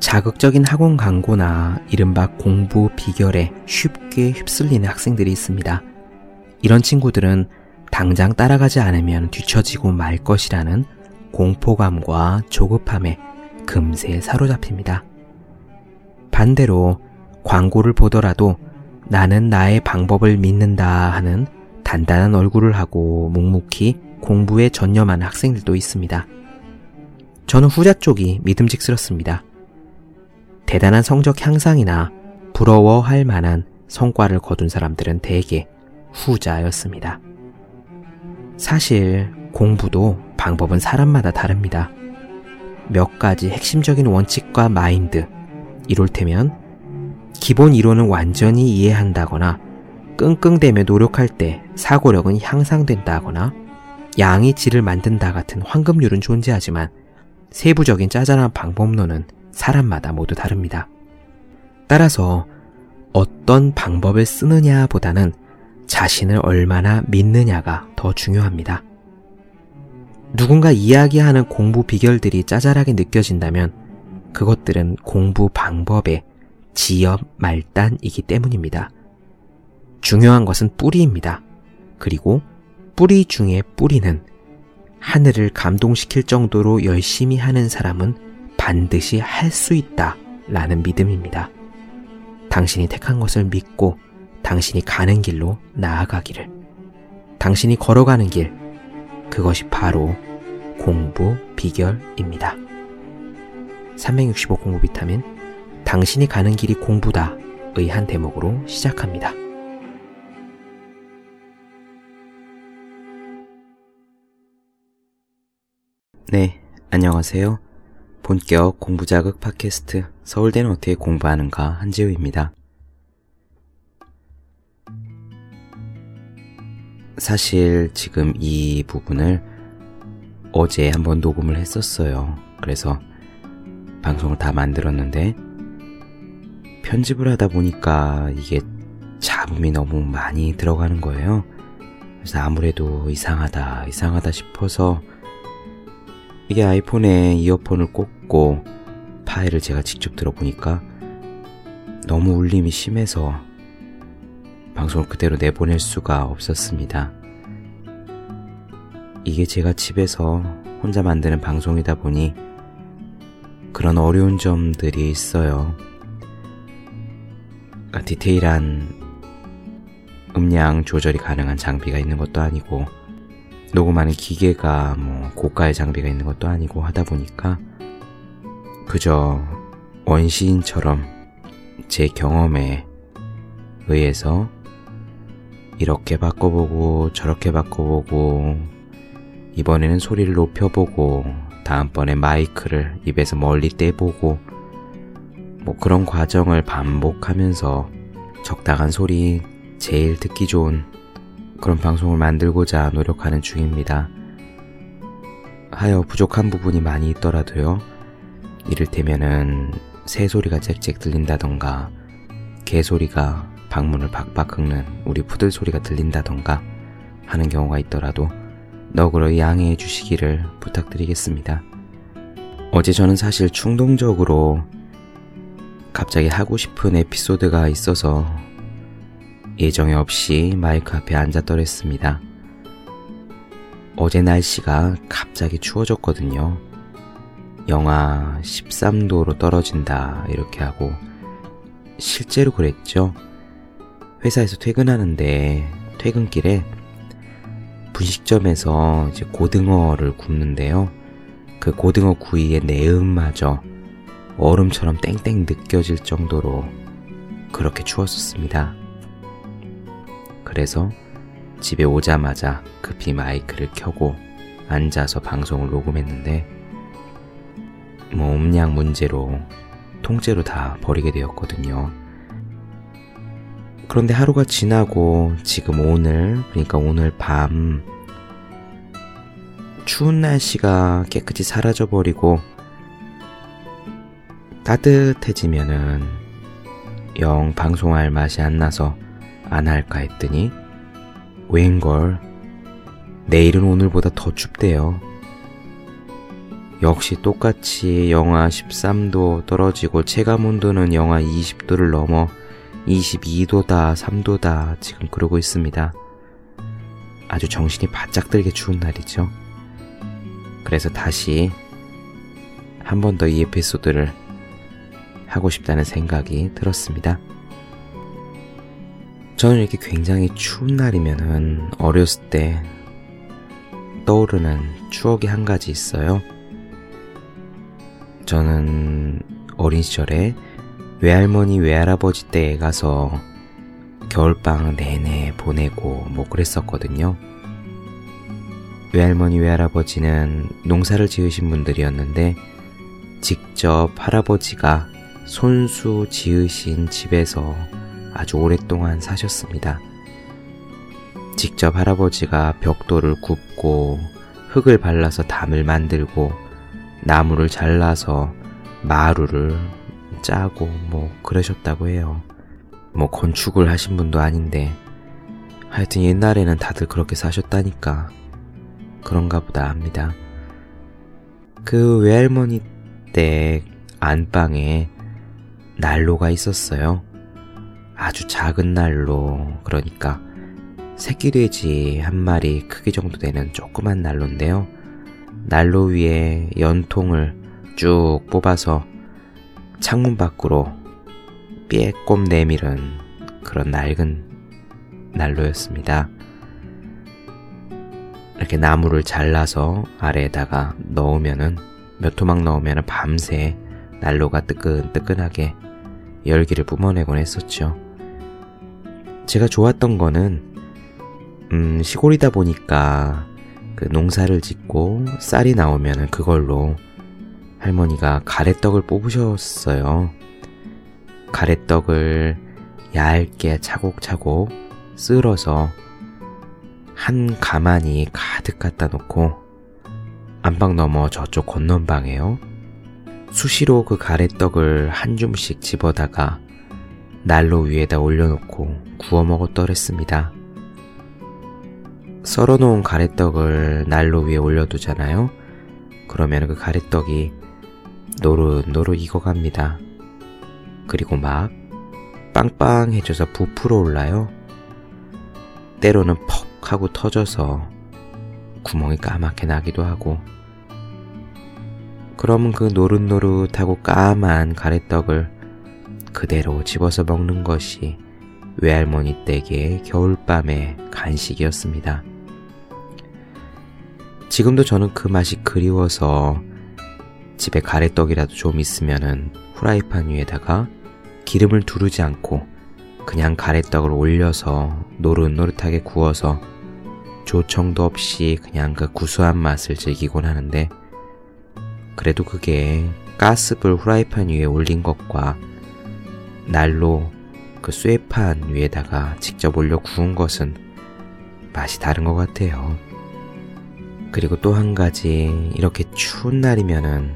자극적인 학원 광고나 이른바 공부 비결에 쉽게 휩쓸리는 학생들이 있습니다. 이런 친구들은 당장 따라가지 않으면 뒤처지고 말 것이라는 공포감과 조급함에 금세 사로잡힙니다. 반대로 광고를 보더라도 나는 나의 방법을 믿는다 하는 단단한 얼굴을 하고 묵묵히 공부에 전념하는 학생들도 있습니다. 저는 후자 쪽이 믿음직스럽습니다. 대단한 성적 향상이나 부러워할 만한 성과를 거둔 사람들은 대개 후자였습니다. 사실 공부도 방법은 사람마다 다릅니다. 몇 가지 핵심적인 원칙과 마인드, 이를테면 기본 이론은 완전히 이해한다거나 끙끙대며 노력할 때 사고력은 향상된다거나 양의 질을 만든다 같은 황금률은 존재하지만 세부적인 짜잘한 방법론은 사람마다 모두 다릅니다. 따라서 어떤 방법을 쓰느냐 보다는 자신을 얼마나 믿느냐가 더 중요합니다. 누군가 이야기하는 공부 비결들이 짜잘하게 느껴진다면 그것들은 공부 방법의 지엽 말단이기 때문입니다. 중요한 것은 뿌리입니다. 그리고 뿌리 중의 뿌리는 하늘을 감동시킬 정도로 열심히 하는 사람은 반드시 할 수 있다 라는 믿음입니다. 당신이 택한 것을 믿고 당신이 가는 길로 나아가기를. 당신이 걸어가는 길, 그것이 바로 공부 비결입니다. 365 공부 비타민, 당신이 가는 길이 공부다. 의 한 대목으로 시작합니다. 네, 안녕하세요. 본격 공부자극 팟캐스트 서울대는 어떻게 공부하는가 한지우입니다. 사실 지금 이 부분을 어제 한번 녹음을 했었어요. 그래서 방송을 다 만들었는데 편집을 하다 보니까 이게 잡음이 너무 많이 들어가는 거예요. 그래서 아무래도 이상하다, 이상하다 싶어서 이게 아이폰에 이어폰을 꽂고 파일을 제가 직접 들어보니까 너무 울림이 심해서 방송을 그대로 내보낼 수가 없었습니다. 이게 제가 집에서 혼자 만드는 방송이다 보니 그런 어려운 점들이 있어요. 그러니까 디테일한 음량 조절이 가능한 장비가 있는 것도 아니고 녹음하는 기계가 뭐 고가의 장비가 있는 것도 아니고 하다 보니까 그저 원시인처럼 제 경험에 의해서 이렇게 바꿔보고 저렇게 바꿔보고 이번에는 소리를 높여보고 다음번에 마이크를 입에서 멀리 떼보고 뭐 그런 과정을 반복하면서 적당한 소리 제일 듣기 좋은 그런 방송을 만들고자 노력하는 중입니다. 하여 부족한 부분이 많이 있더라도요. 이를테면은 새 소리가 짹짹 들린다던가 개 소리가 방문을 박박 긁는 우리 푸들 소리가 들린다던가 하는 경우가 있더라도 너그러 양해해 주시기를 부탁드리겠습니다. 어제 저는 사실 충동적으로 갑자기 하고 싶은 에피소드가 있어서 예정에 없이 마이크 앞에 앉았더랬습니다. 어제 날씨가 갑자기 추워졌거든요. 영하 13도로 떨어진다 이렇게 하고 실제로 그랬죠. 회사에서 퇴근하는데 퇴근길에 분식점에서 이제 고등어를 굽는데요. 그 고등어 구이의 내음마저 얼음처럼 땡땡 느껴질 정도로 그렇게 추웠었습니다. 그래서 집에 오자마자 급히 마이크를 켜고 앉아서 방송을 녹음했는데 뭐 음량 문제로 통째로 다 버리게 되었거든요. 그런데 하루가 지나고 지금 오늘, 그러니까 오늘 밤, 추운 날씨가 깨끗이 사라져 버리고 따뜻해지면은 영 방송할 맛이 안 나서 안 할까 했더니 웬걸 내일은 오늘보다 더 춥대요. 역시 똑같이 영하 13도 떨어지고 체감 온도는 영하 20도를 넘어 22도다, 3도다 지금 그러고 있습니다. 아주 정신이 바짝 들게 추운 날이죠. 그래서 다시 한 번 더 이 에피소드를 하고 싶다는 생각이 들었습니다. 저는 이렇게 굉장히 추운 날이면은 어렸을 때 떠오르는 추억이 한 가지 있어요. 저는 어린 시절에 외할머니 외할아버지 댁에 가서 겨울방 내내 보내고 뭐 그랬었거든요. 외할머니 외할아버지는 농사를 지으신 분들이었는데 직접 할아버지가 손수 지으신 집에서 아주 오랫동안 사셨습니다. 직접 할아버지가 벽돌을 굽고 흙을 발라서 담을 만들고 나무를 잘라서 마루를 짜고 뭐 그러셨다고 해요. 뭐 건축을 하신 분도 아닌데 하여튼 옛날에는 다들 그렇게 사셨다니까 그런가 보다 합니다. 그 외할머니 댁 안방에 난로가 있었어요. 아주 작은 난로, 그러니까 새끼돼지 한 마리 크기 정도 되는 조그만 난로인데요. 난로 위에 연통을 쭉 뽑아서 창문 밖으로 삐꼼 내밀은 그런 낡은 난로였습니다. 이렇게 나무를 잘라서 아래에다가 넣으면은 몇 토막 넣으면 밤새 난로가 뜨끈뜨끈하게 열기를 뿜어내곤 했었죠. 제가 좋았던 거는 음, 시골이다 보니까 그 농사를 짓고 쌀이 나오면 그걸로 할머니가 가래떡을 뽑으셨어요. 가래떡을 얇게 차곡차곡 쓸어서 한 가마니 가득 갖다 놓고 안방 넘어 저쪽 건넌방에요. 수시로 그 가래떡을 한 줌씩 집어다가 난로 위에다 올려놓고 구워 먹었더랬습니다. 썰어놓은 가래떡을 난로 위에 올려두잖아요. 그러면 그 가래떡이 노릇노릇 익어갑니다. 그리고 막 빵빵해져서 부풀어 올라요. 때로는 퍽 하고 터져서 구멍이 까맣게 나기도 하고. 그러면 그 노릇노릇하고 까만 가래떡을 그대로 집어서 먹는 것이 외할머니 댁의 겨울밤의 간식이었습니다. 지금도 저는 그 맛이 그리워서 집에 가래떡이라도 좀 있으면은 후라이팬 위에다가 기름을 두르지 않고 그냥 가래떡을 올려서 노릇노릇하게 구워서 조청도 없이 그냥 그 구수한 맛을 즐기곤 하는데 그래도 그게 가스불 후라이팬 위에 올린 것과 날로 그 쇠판 위에다가 직접 올려 구운 것은 맛이 다른 것 같아요. 그리고 또 한 가지 이렇게 추운 날이면은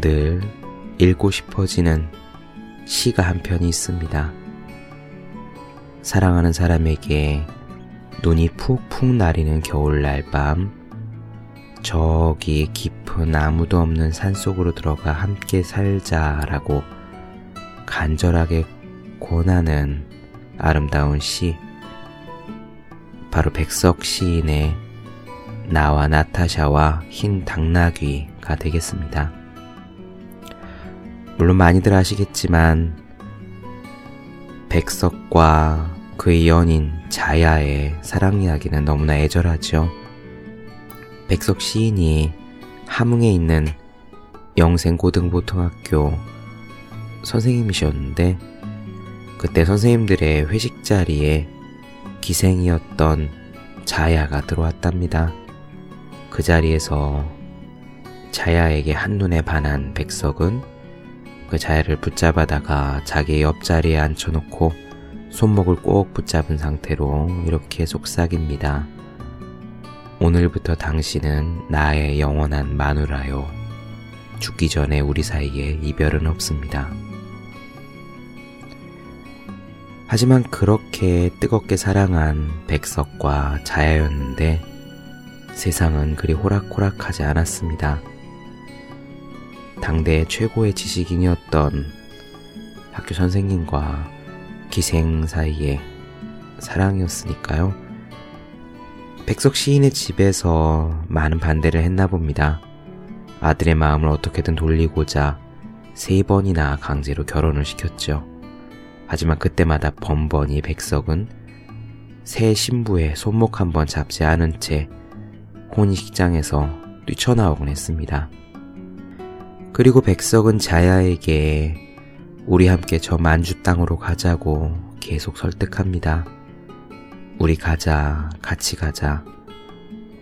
늘 읽고 싶어지는 시가 한 편이 있습니다. 사랑하는 사람에게 눈이 푹푹 나리는 겨울날 밤 저기 깊은 아무도 없는 산 속으로 들어가 함께 살자라고 간절하게 권하는 아름다운 시 바로 백석 시인의 나와 나타샤와 흰 당나귀가 되겠습니다. 물론 많이들 아시겠지만 백석과 그의 연인 자야의 사랑 이야기는 너무나 애절하죠. 백석 시인이 함흥에 있는 영생고등보통학교 선생님이셨는데 그때 선생님들의 회식 자리에 기생이었던 자야가 들어왔답니다. 그 자리에서 자야에게 한눈에 반한 백석은 그 자야를 붙잡아다가 자기 옆자리에 앉혀놓고 손목을 꼭 붙잡은 상태로 이렇게 속삭입니다. 오늘부터 당신은 나의 영원한 마누라요. 죽기 전에 우리 사이에 이별은 없습니다. 하지만 그렇게 뜨겁게 사랑한 백석과 자야였는데 세상은 그리 호락호락하지 않았습니다. 당대 최고의 지식인이었던 학교 선생님과 기생 사이의 사랑이었으니까요. 백석 시인의 집에서 많은 반대를 했나 봅니다. 아들의 마음을 어떻게든 돌리고자 세 번이나 강제로 결혼을 시켰죠. 하지만 그때마다 번번이 백석은 새 신부의 손목 한번 잡지 않은 채 혼인식장에서 뛰쳐나오곤 했습니다. 그리고 백석은 자야에게 우리 함께 저 만주 땅으로 가자고 계속 설득합니다. 우리 가자, 같이 가자.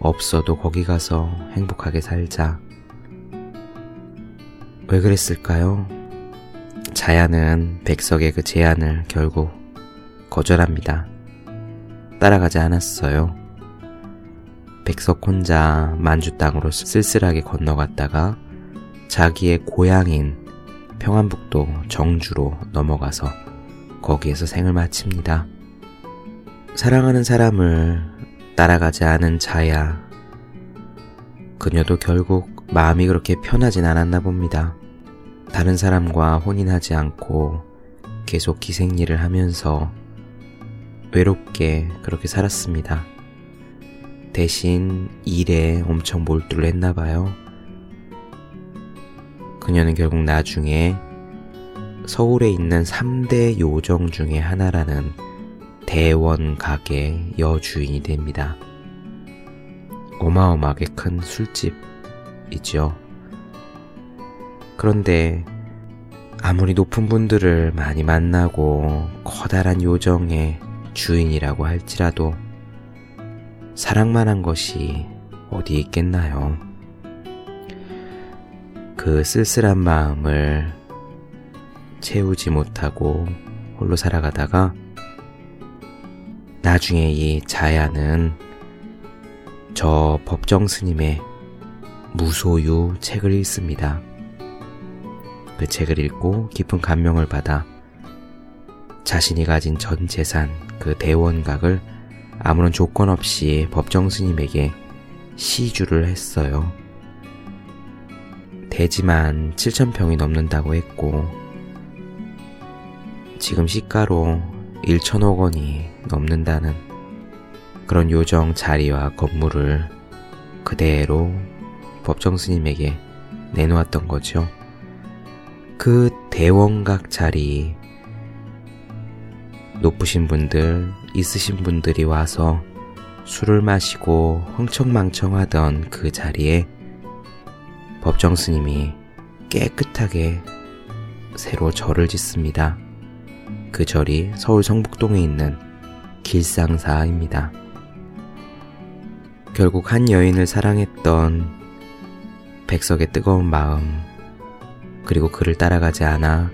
없어도 거기 가서 행복하게 살자. 왜 그랬을까요? 자야는 백석의 그 제안을 결국 거절합니다. 따라가지 않았어요. 백석 혼자 만주 땅으로 쓸쓸하게 건너갔다가 자기의 고향인 평안북도 정주로 넘어가서 거기에서 생을 마칩니다. 사랑하는 사람을 따라가지 않은 자야. 그녀도 결국 마음이 그렇게 편하진 않았나 봅니다. 다른 사람과 혼인하지 않고 계속 기생일을 하면서 외롭게 그렇게 살았습니다. 대신 일에 엄청 몰두를 했나 봐요. 그녀는 결국 나중에 서울에 있는 3대 요정 중의 하나라는 대원 가게 여주인이 됩니다. 어마어마하게 큰 술집이죠. 그런데 아무리 높은 분들을 많이 만나고 커다란 요정의 주인이라고 할지라도 사랑만 한 것이 어디 있겠나요? 그 쓸쓸한 마음을 채우지 못하고 홀로 살아가다가 나중에 이 자야는 저 법정 스님의 무소유 책을 읽습니다. 그 책을 읽고 깊은 감명을 받아 자신이 가진 전 재산, 그 대원각을 아무런 조건 없이 법정 스님에게 시주를 했어요. 대지만 7천평이 넘는다고 했고, 지금 시가로 1천억 원이 넘는다는 그런 요정 자리와 건물을 그대로 법정 스님에게 내놓았던 거죠. 그 대원각 자리 높으신 분들, 있으신 분들이 와서 술을 마시고 흥청망청하던 그 자리에 법정 스님이 깨끗하게 새로 절을 짓습니다. 그 절이 서울 성북동에 있는 길상사입니다. 결국 한 여인을 사랑했던 백석의 뜨거운 마음, 그리고 그를 따라가지 않아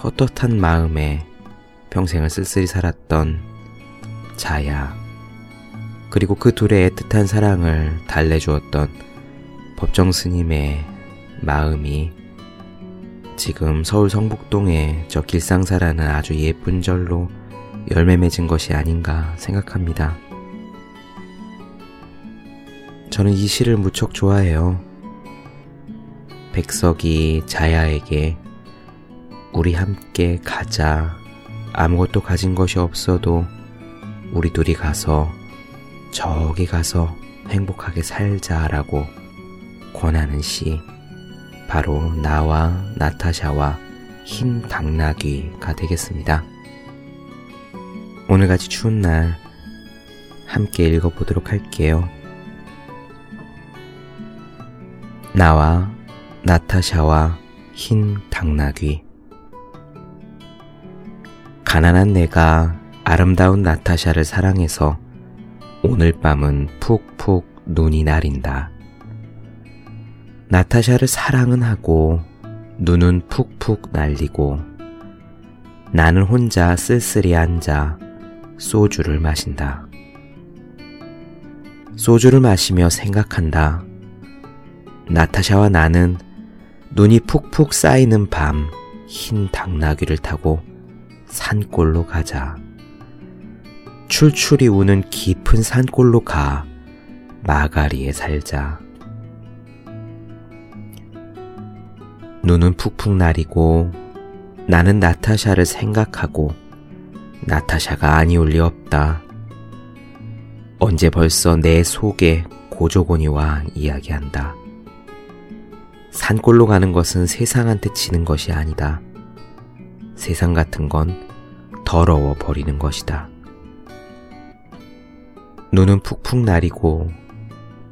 헛헛한 마음에 평생을 쓸쓸히 살았던 자야, 그리고 그 둘의 애틋한 사랑을 달래주었던 법정 스님의 마음이 지금 서울 성북동의 저 길상사라는 아주 예쁜 절로 열매 맺은 것이 아닌가 생각합니다. 저는 이 시를 무척 좋아해요. 백석이 자야에게 우리 함께 가자. 아무것도 가진 것이 없어도 우리 둘이 가서 저기 가서 행복하게 살자라고 권하는 시. 바로 나와 나타샤와 흰 당나귀가 되겠습니다. 오늘같이 추운 날 함께 읽어보도록 할게요. 나와 나타샤와 흰 당나귀 가난한 내가 아름다운 나타샤를 사랑해서 오늘 밤은 푹푹 눈이 나린다. 나타샤를 사랑은 하고 눈은 푹푹 날리고 나는 혼자 쓸쓸히 앉아 소주를 마신다. 소주를 마시며 생각한다. 나타샤와 나는 눈이 푹푹 쌓이는 밤 흰 당나귀를 타고 산골로 가자. 출출이 우는 깊은 산골로 가 마가리에 살자. 눈은 푹푹 나리고 나는 나타샤를 생각하고 나타샤가 아니올 리 없다. 언제 벌써 내 속에 고조곤이와 이야기한다. 산골로 가는 것은 세상한테 치는 것이 아니다. 세상 같은 건 더러워 버리는 것이다. 눈은 푹푹 나리고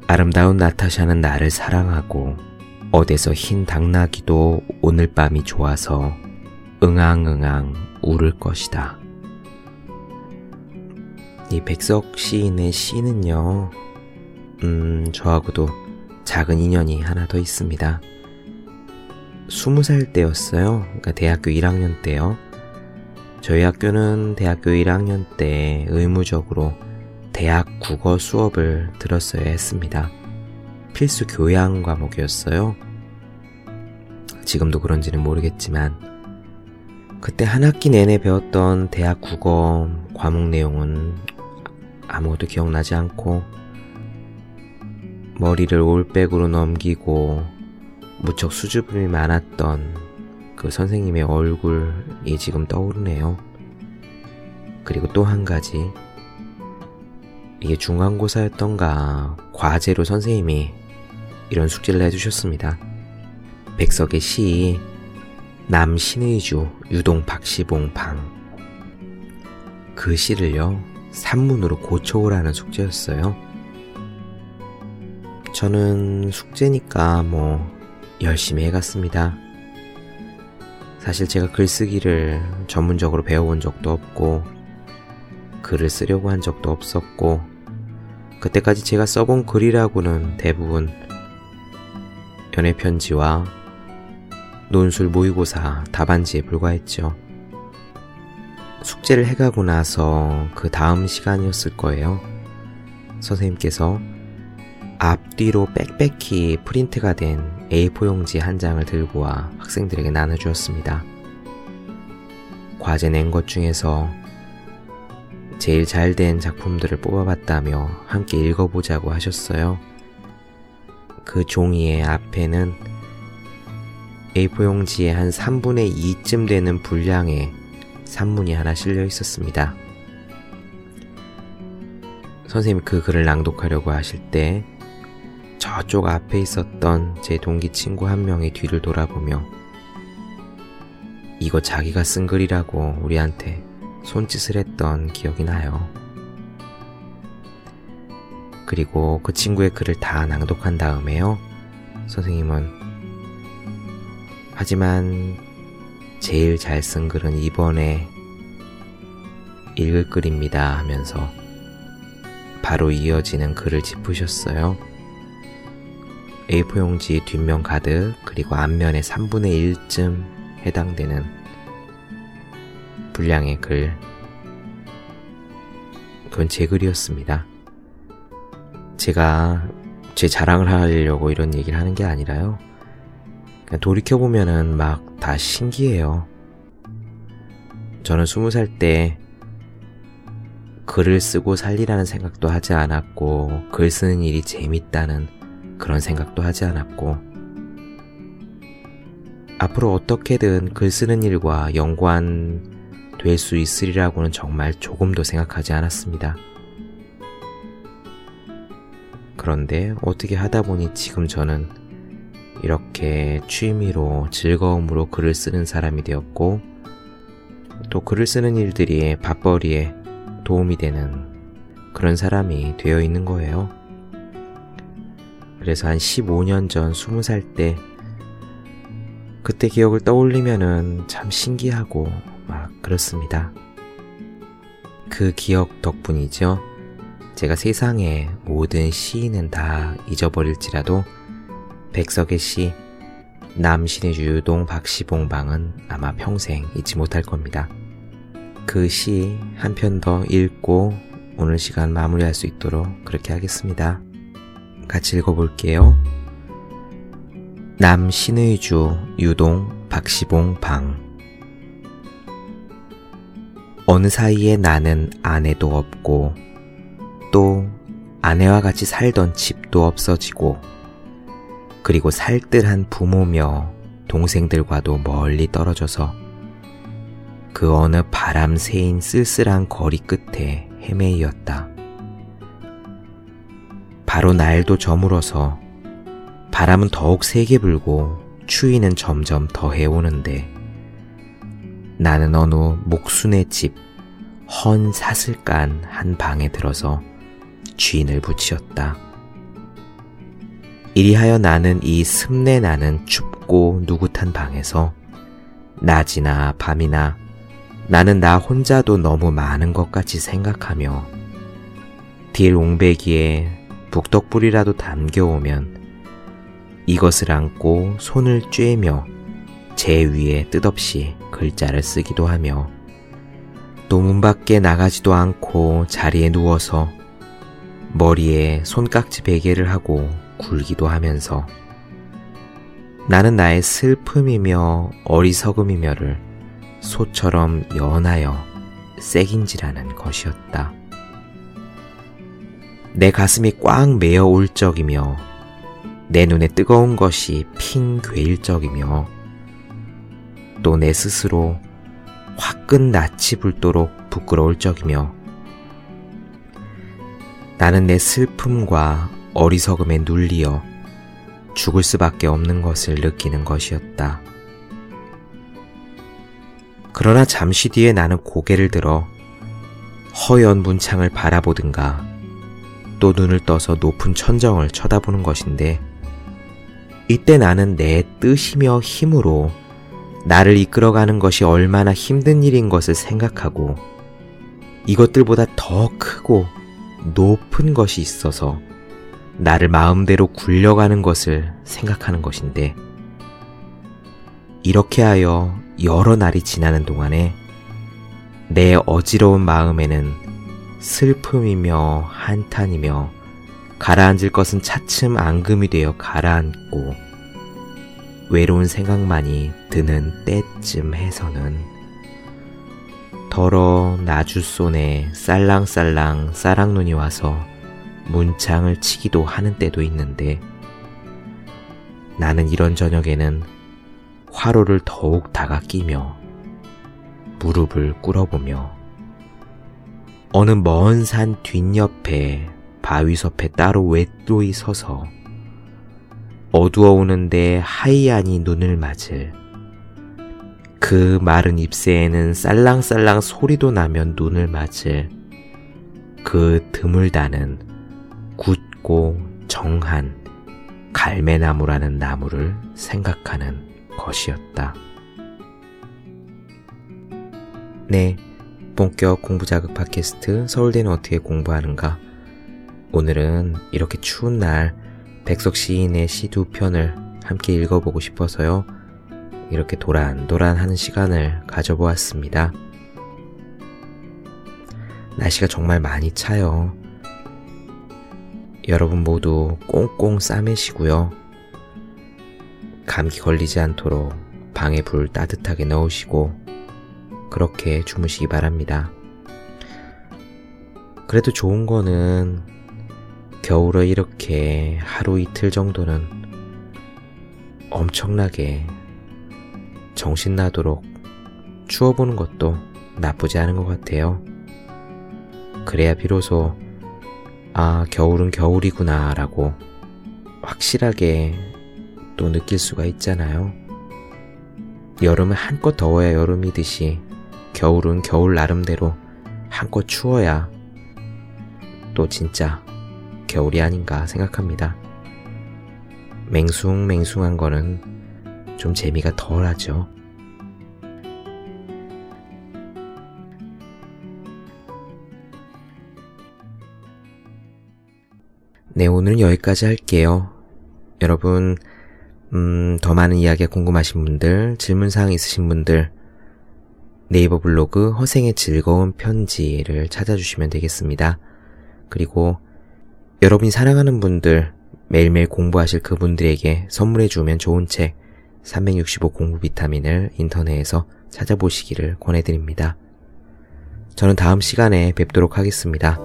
아름다운 나타샤는 나를 사랑하고 어디서 흰 당나귀도 오늘 밤이 좋아서 응앙응앙 울을 것이다. 이 백석 시인의 시는요, 음, 저하고도 작은 인연이 하나 더 있습니다. 스무 살 때였어요. 그러니까 대학교 1학년 때요. 저희 학교는 대학교 1학년 때 의무적으로 대학 국어 수업을 들었어야 했습니다. 필수 교양 과목이었어요. 지금도 그런지는 모르겠지만, 그때 한 학기 내내 배웠던 대학 국어 과목 내용은 아무것도 기억나지 않고, 머리를 올백으로 넘기고 무척 수줍음이 많았던 그 선생님의 얼굴이 지금 떠오르네요. 그리고 또 한 가지. 이게 중간고사였던가 과제로 선생님이 이런 숙제를 해주셨습니다. 백석의 시 남신의주 유동 박시봉 방. 그 시를요, 산문으로 고쳐오라는 숙제였어요. 저는 숙제니까 뭐 열심히 해갔습니다. 사실 제가 글쓰기를 전문적으로 배워본 적도 없고, 글을 쓰려고 한 적도 없었고, 그때까지 제가 써본 글이라고는 대부분 연애 편지와 논술 모의고사 답안지에 불과했죠. 숙제를 해가고 나서 그 다음 시간이었을 거예요. 선생님께서 앞뒤로 빽빽히 프린트가 된 A4 용지 한 장을 들고 와 학생들에게 나눠주었습니다. 과제 낸 것 중에서 제일 잘 된 작품들을 뽑아봤다며 함께 읽어보자고 하셨어요. 그 종이의 앞에는 A4 용지의 한 3분의 2쯤 되는 분량의 산문이 하나 실려 있었습니다. 선생님이 그 글을 낭독하려고 하실 때 저쪽 앞에 있었던 제 동기 친구 한 명이 뒤를 돌아보며 이거 자기가 쓴 글이라고 우리한테 손짓을 했던 기억이 나요. 그리고 그 친구의 글을 다 낭독한 다음에요. 선생님은 하지만 제일 잘 쓴 글은 이번에 읽을 글입니다 하면서 바로 이어지는 글을 짚으셨어요. A4 용지 뒷면 가득 그리고 앞면의 3분의 1쯤 해당되는 분량의 글 그건 제 글이었습니다. 제가 제 자랑을 하려고 이런 얘기를 하는 게 아니라요. 돌이켜보면은 막 다 신기해요. 저는 스무 살때 글을 쓰고 살리라는 생각도 하지 않았고, 글 쓰는 일이 재밌다는 그런 생각도 하지 않았고, 앞으로 어떻게든 글 쓰는 일과 연관 될 수 있으리라고는 정말 조금도 생각하지 않았습니다. 그런데 어떻게 하다 보니 지금 저는 이렇게 취미로 즐거움으로 글을 쓰는 사람이 되었고, 또 글을 쓰는 일들이 밥벌이에 도움이 되는 그런 사람이 되어 있는 거예요. 그래서 한 15년 전 20살 때 그때 기억을 떠올리면은 참 신기하고 막 그렇습니다. 그 기억 덕분이죠. 제가 세상의 모든 시인은 다 잊어버릴지라도 백석의 시 남신의 유동 박시봉 방은 아마 평생 잊지 못할 겁니다. 그 시 한 편 더 읽고 오늘 시간 마무리할 수 있도록 그렇게 하겠습니다. 같이 읽어볼게요. 남신의 주 유동 박시봉 방 어느 사이에 나는 아내도 없고 또 아내와 같이 살던 집도 없어지고 그리고 살뜰한 부모며 동생들과도 멀리 떨어져서 그 어느 바람 새인 쓸쓸한 거리 끝에 헤매이었다. 바로 날도 저물어서 바람은 더욱 세게 불고 추위는 점점 더해오는데 나는 어느 목순의 집 헌 사슬간 한 방에 들어서 주인을 붙이었다. 이리하여 나는 이 습내 나는 춥고 누긋한 방에서 낮이나 밤이나 나는 나 혼자도 너무 많은 것 같이 생각하며 딜 옹배기에 북덕불이라도 담겨오면 이것을 안고 손을 쬐며 제 위에 뜻없이 글자를 쓰기도 하며 또 문 밖에 나가지도 않고 자리에 누워서 머리에 손깍지 베개를 하고 굴기도 하면서 나는 나의 슬픔이며 어리석음이며를 소처럼 연하여 새긴지라는 것이었다. 내 가슴이 꽉 메어 올 적이며 내 눈에 뜨거운 것이 핑 괴일 적이며 또 내 스스로 화끈 낯이 불도록 부끄러울 적이며 나는 내 슬픔과 어리석음에 눌리어 죽을 수밖에 없는 것을 느끼는 것이었다. 그러나 잠시 뒤에 나는 고개를 들어 허연 문창을 바라보든가 또 눈을 떠서 높은 천정을 쳐다보는 것인데 이때 나는 내 뜻이며 힘으로 나를 이끌어가는 것이 얼마나 힘든 일인 것을 생각하고 이것들보다 더 크고 높은 것이 있어서 나를 마음대로 굴려가는 것을 생각하는 것인데 이렇게 하여 여러 날이 지나는 동안에 내 어지러운 마음에는 슬픔이며 한탄이며 가라앉을 것은 차츰 앙금이 되어 가라앉고 외로운 생각만이 드는 때쯤 해서는 더러 나주손에 쌀랑쌀랑 쌀랑눈이 와서 문창을 치기도 하는 때도 있는데 나는 이런 저녁에는 화로를 더욱 다가 끼며 무릎을 꿇어보며 어느 먼 산 뒷옆에 바위섭에 따로 외로이 서서 어두워 오는데 하이안이 눈을 맞을 그 마른 잎새에는 쌀랑쌀랑 소리도 나면 눈을 맞을 그 드물다는 굳고 정한 갈매나무라는 나무를 생각하는 것이었다. 네, 본격 공부 자극 팟캐스트 서울대는 어떻게 공부하는가 오늘은 이렇게 추운 날 백석 시인의 시 두 편을 함께 읽어보고 싶어서요. 이렇게 도란도란 하는 시간을 가져보았습니다. 날씨가 정말 많이 차요. 여러분 모두 꽁꽁 싸매시고요. 감기 걸리지 않도록 방에 불 따뜻하게 넣으시고 그렇게 주무시기 바랍니다. 그래도 좋은 거는 겨울에 이렇게 하루 이틀 정도는 엄청나게 정신나도록 추워보는 것도 나쁘지 않은 것 같아요. 그래야 비로소 아, 겨울은 겨울이구나 라고 확실하게 또 느낄 수가 있잖아요. 여름은 한껏 더워야 여름이듯이 겨울은 겨울 나름대로 한껏 추워야 또 진짜 겨울이 아닌가 생각합니다. 맹숭맹숭한 거는 좀 재미가 덜 하죠. 네, 오늘은 여기까지 할게요. 여러분, 음, 더 많은 이야기가 궁금하신 분들, 질문사항 있으신 분들, 네이버 블로그 허생의 즐거운 편지를 찾아주시면 되겠습니다. 그리고 여러분이 사랑하는 분들, 매일매일 공부하실 그분들에게 선물해 주면 좋은 책, 365 공부 비타민을 인터넷에서 찾아보시기를 권해드립니다. 저는 다음 시간에 뵙도록 하겠습니다.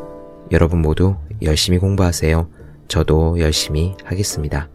여러분 모두 열심히 공부하세요. 저도 열심히 하겠습니다.